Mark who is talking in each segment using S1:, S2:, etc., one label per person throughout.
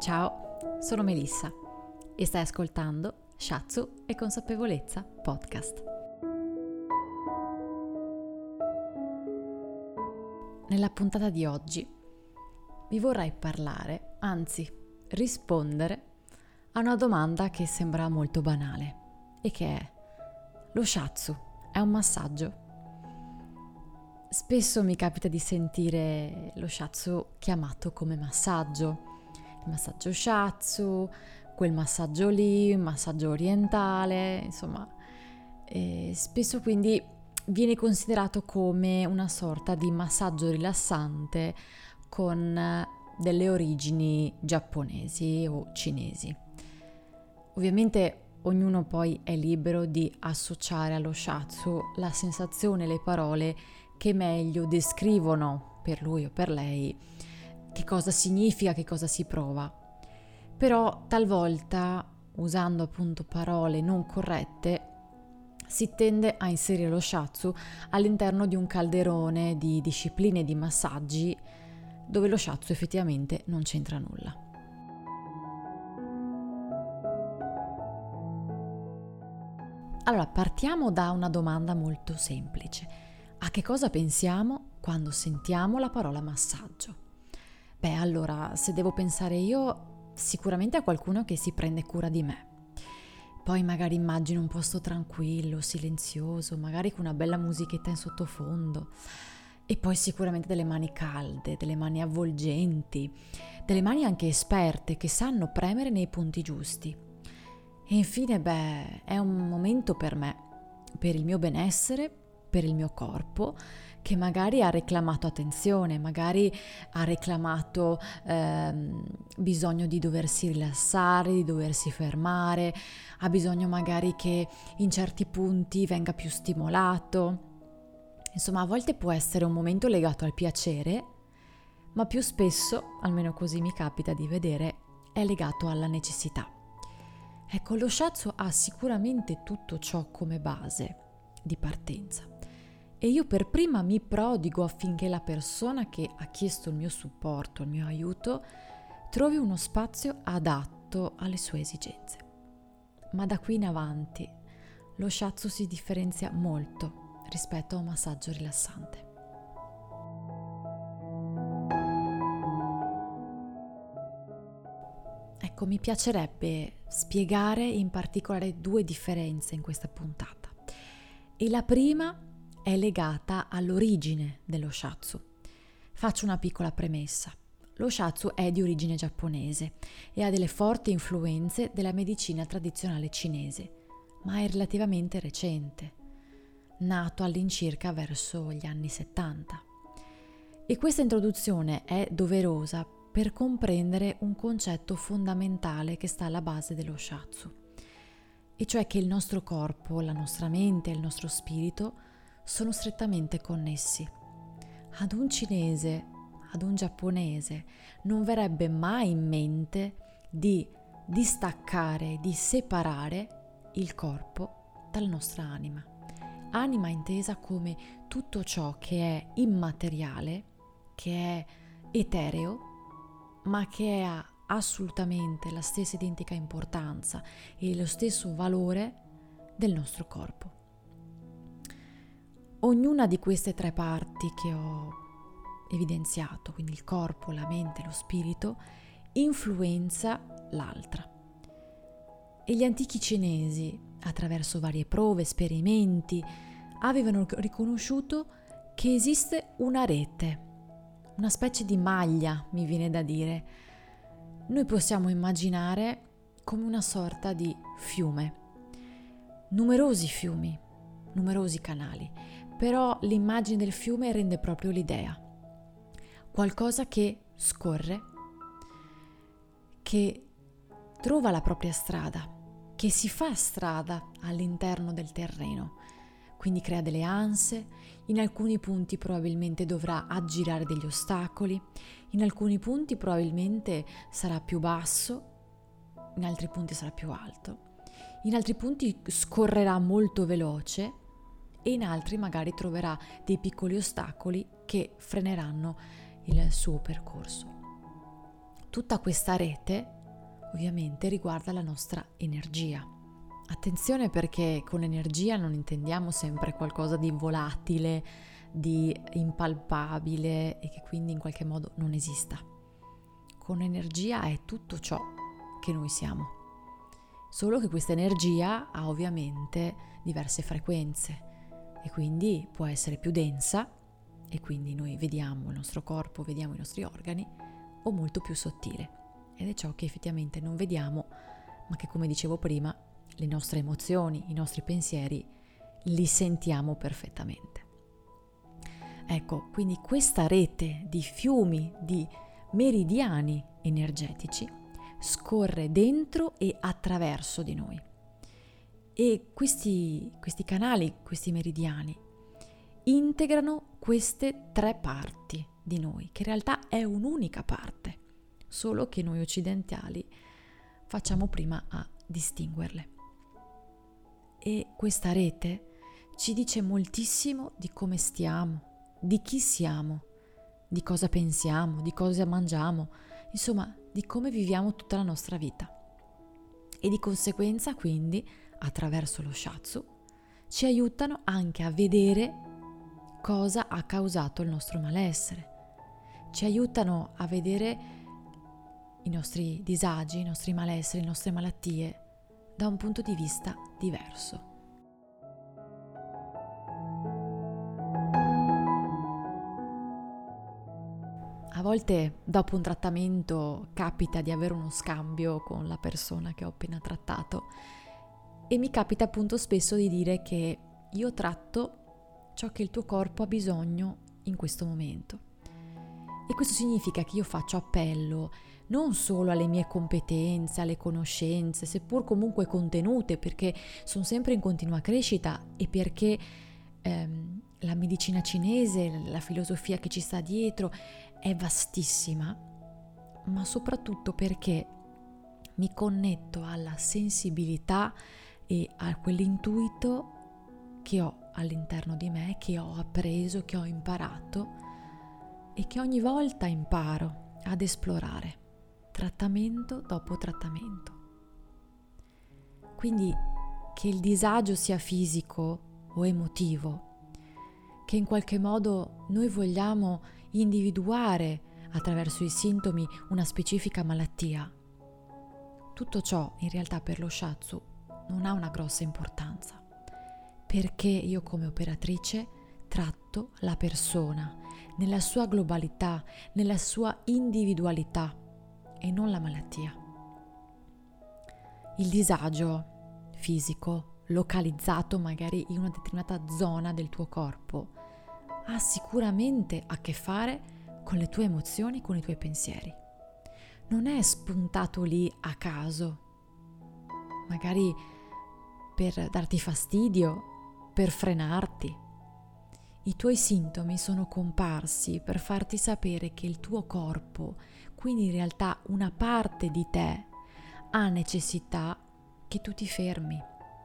S1: Ciao, sono Melissa e stai ascoltando Shatsu e Consapevolezza Podcast. Nella puntata di oggi vi vorrei parlare, anzi rispondere a una domanda che sembra molto banale e che è lo Shatsu è un massaggio? Spesso mi capita di sentire lo shiatsu chiamato come massaggio, il massaggio shiatsu, quel massaggio lì, il massaggio orientale, insomma, e spesso quindi viene considerato come una sorta di massaggio rilassante con delle origini giapponesi o cinesi. Ovviamente ognuno poi è libero di associare allo shiatsu la sensazione, le parole che meglio descrivono per lui o per lei che cosa significa, che cosa si prova. Però talvolta, usando appunto parole non corrette, si tende a inserire lo shiatsu all'interno di un calderone di discipline di massaggi dove lo shiatsu effettivamente non c'entra nulla. Allora, partiamo da una domanda molto semplice. A che cosa pensiamo quando sentiamo la parola massaggio? Beh, allora, se devo pensare io, sicuramente a qualcuno che si prende cura di me. Poi magari immagino un posto tranquillo, silenzioso, magari con una bella musichetta in sottofondo. E poi sicuramente delle mani calde, delle mani avvolgenti, delle mani anche esperte che sanno premere nei punti giusti. E infine, beh, è un momento per me, per il mio benessere, per il mio corpo che magari ha reclamato attenzione, magari ha reclamato ehm, bisogno di doversi rilassare, di doversi fermare, ha bisogno magari che in certi punti venga più stimolato. Insomma, a volte può essere un momento legato al piacere, ma più spesso, almeno così mi capita di vedere, è legato alla necessità. Ecco, lo shiatsu ha sicuramente tutto ciò come base di partenza e io per prima mi prodigo affinché la persona che ha chiesto il mio supporto, il mio aiuto, trovi uno spazio adatto alle sue esigenze. Ma da qui in avanti lo shiatsu si differenzia molto rispetto a un massaggio rilassante. Ecco, mi piacerebbe spiegare in particolare due differenze in questa puntata. E la prima è legata all'origine dello shatsu. Faccio una piccola premessa. Lo shatsu è di origine giapponese e ha delle forti influenze della medicina tradizionale cinese, ma è relativamente recente, nato all'incirca verso gli anni 70. E questa introduzione è doverosa per comprendere un concetto fondamentale che sta alla base dello shatsu, e cioè che il nostro corpo, la nostra mente e il nostro spirito sono strettamente connessi. Ad un cinese, ad un giapponese, non verrebbe mai in mente di distaccare, di separare il corpo dalla nostra anima. Anima intesa come tutto ciò che è immateriale, che è etereo, ma che ha assolutamente la stessa identica importanza e lo stesso valore del nostro corpo. Ognuna di queste tre parti che ho evidenziato, quindi il corpo, la mente, lo spirito, influenza l'altra. E gli antichi cinesi, attraverso varie prove, esperimenti, avevano riconosciuto che esiste una rete, una specie di maglia, mi viene da dire. Noi possiamo immaginare come una sorta di fiume, numerosi fiumi, numerosi canali però l'immagine del fiume rende proprio l'idea. Qualcosa che scorre, che trova la propria strada, che si fa strada all'interno del terreno, quindi crea delle anse, in alcuni punti probabilmente dovrà aggirare degli ostacoli, in alcuni punti probabilmente sarà più basso, in altri punti sarà più alto, in altri punti scorrerà molto veloce e in altri magari troverà dei piccoli ostacoli che freneranno il suo percorso. tutta questa rete ovviamente riguarda la nostra energia. Attenzione perché con energia non intendiamo sempre qualcosa di volatile, di impalpabile e che quindi in qualche modo non esista. Con energia è tutto ciò che noi siamo. Solo che questa energia ha ovviamente diverse frequenze e quindi può essere più densa e quindi noi vediamo il nostro corpo, vediamo i nostri organi o molto più sottile. Ed è ciò che effettivamente non vediamo, ma che come dicevo prima, le nostre emozioni, i nostri pensieri li sentiamo perfettamente. Ecco, quindi questa rete di fiumi, di meridiani energetici scorre dentro e attraverso di noi. E questi, questi canali, questi meridiani, integrano queste tre parti di noi, che in realtà è un'unica parte, solo che noi occidentali facciamo prima a distinguerle. E questa rete ci dice moltissimo di come stiamo, di chi siamo, di cosa pensiamo, di cosa mangiamo, insomma di come viviamo tutta la nostra vita. E di conseguenza quindi, attraverso lo shatsu, ci aiutano anche a vedere cosa ha causato il nostro malessere. Ci aiutano a vedere i nostri disagi, i nostri malesseri, le nostre malattie da un punto di vista diverso. A volte dopo un trattamento capita di avere uno scambio con la persona che ho appena trattato e mi capita appunto spesso di dire che io tratto ciò che il tuo corpo ha bisogno in questo momento. E questo significa che io faccio appello non solo alle mie competenze, alle conoscenze, seppur comunque contenute, perché sono sempre in continua crescita e perché ehm, la medicina cinese, la filosofia che ci sta dietro è vastissima, ma soprattutto perché mi connetto alla sensibilità e a quell'intuito che ho all'interno di me, che ho appreso, che ho imparato e che ogni volta imparo ad esplorare, trattamento dopo trattamento. Quindi che il disagio sia fisico o emotivo, che in qualche modo noi vogliamo individuare attraverso i sintomi una specifica malattia. Tutto ciò in realtà per lo shiatsu non ha una grossa importanza, perché io come operatrice tratto la persona nella sua globalità, nella sua individualità e non la malattia. Il disagio fisico, localizzato magari in una determinata zona del tuo corpo, ha sicuramente a che fare con le tue emozioni, con i tuoi pensieri. Non è spuntato lì a caso, magari per darti fastidio, per frenarti. I tuoi sintomi sono comparsi per farti sapere che il tuo corpo, quindi in realtà una parte di te, ha necessità che tu ti fermi,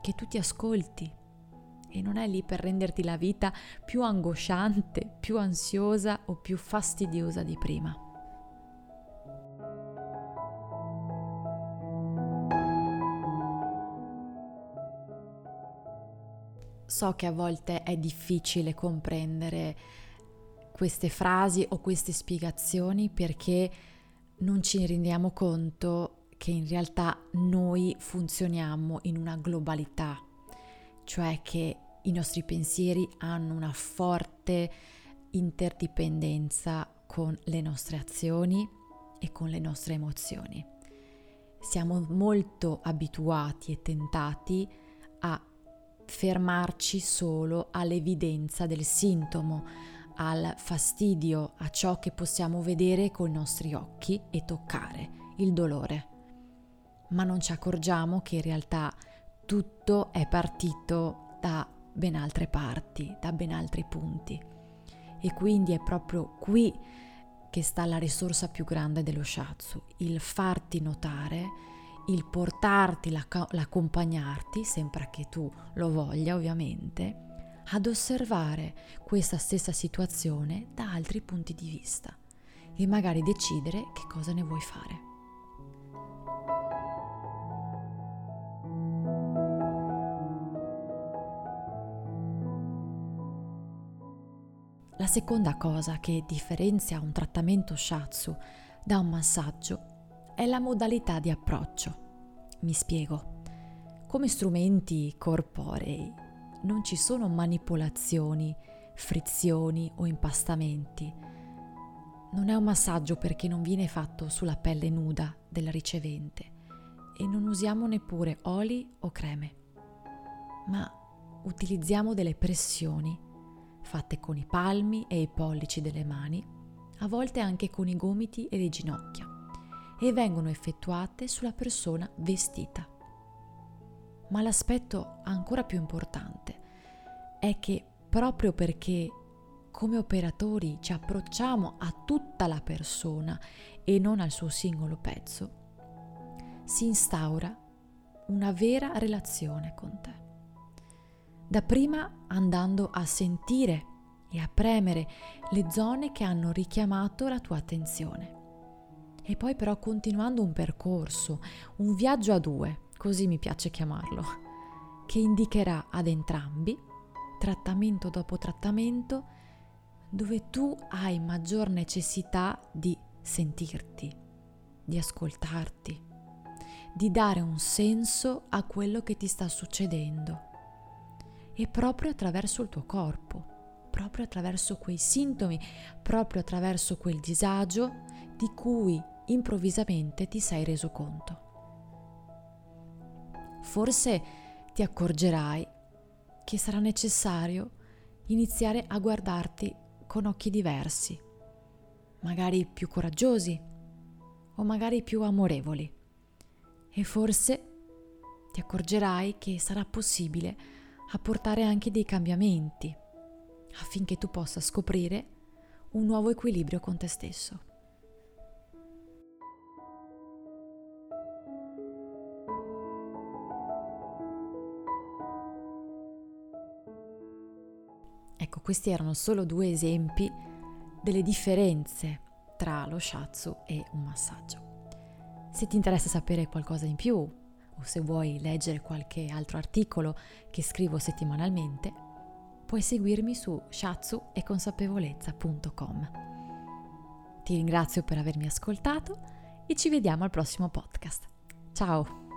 S1: che tu ti ascolti, e non è lì per renderti la vita più angosciante, più ansiosa o più fastidiosa di prima. So che a volte è difficile comprendere queste frasi o queste spiegazioni perché non ci rendiamo conto che in realtà noi funzioniamo in una globalità cioè che i nostri pensieri hanno una forte interdipendenza con le nostre azioni e con le nostre emozioni. Siamo molto abituati e tentati a fermarci solo all'evidenza del sintomo, al fastidio, a ciò che possiamo vedere con i nostri occhi e toccare, il dolore. Ma non ci accorgiamo che in realtà tutto è partito da ben altre parti, da ben altri punti. E quindi è proprio qui che sta la risorsa più grande dello shiatsu, il farti notare, il portarti, l'accompagnarti, sempre che tu lo voglia ovviamente, ad osservare questa stessa situazione da altri punti di vista. e magari decidere che cosa ne vuoi fare. La seconda cosa che differenzia un trattamento shatsu da un massaggio è la modalità di approccio. Mi spiego. Come strumenti corporei non ci sono manipolazioni, frizioni o impastamenti. Non è un massaggio perché non viene fatto sulla pelle nuda della ricevente e non usiamo neppure oli o creme, ma utilizziamo delle pressioni fatte con i palmi e i pollici delle mani, a volte anche con i gomiti e le ginocchia, e vengono effettuate sulla persona vestita. Ma l'aspetto ancora più importante è che proprio perché come operatori ci approcciamo a tutta la persona e non al suo singolo pezzo, si instaura una vera relazione con te dapprima andando a sentire e a premere le zone che hanno richiamato la tua attenzione. E poi però continuando un percorso, un viaggio a due, così mi piace chiamarlo, che indicherà ad entrambi, trattamento dopo trattamento, dove tu hai maggior necessità di sentirti, di ascoltarti, di dare un senso a quello che ti sta succedendo. E proprio attraverso il tuo corpo, proprio attraverso quei sintomi, proprio attraverso quel disagio di cui improvvisamente ti sei reso conto. Forse ti accorgerai che sarà necessario iniziare a guardarti con occhi diversi, magari più coraggiosi o magari più amorevoli. E forse ti accorgerai che sarà possibile apportare anche dei cambiamenti affinché tu possa scoprire un nuovo equilibrio con te stesso. Questi erano solo due esempi delle differenze tra lo shatsu e un massaggio. Se ti interessa sapere qualcosa in più o se vuoi leggere qualche altro articolo che scrivo settimanalmente, puoi seguirmi su shatsueconsapevolezza.com. Ti ringrazio per avermi ascoltato e ci vediamo al prossimo podcast. Ciao!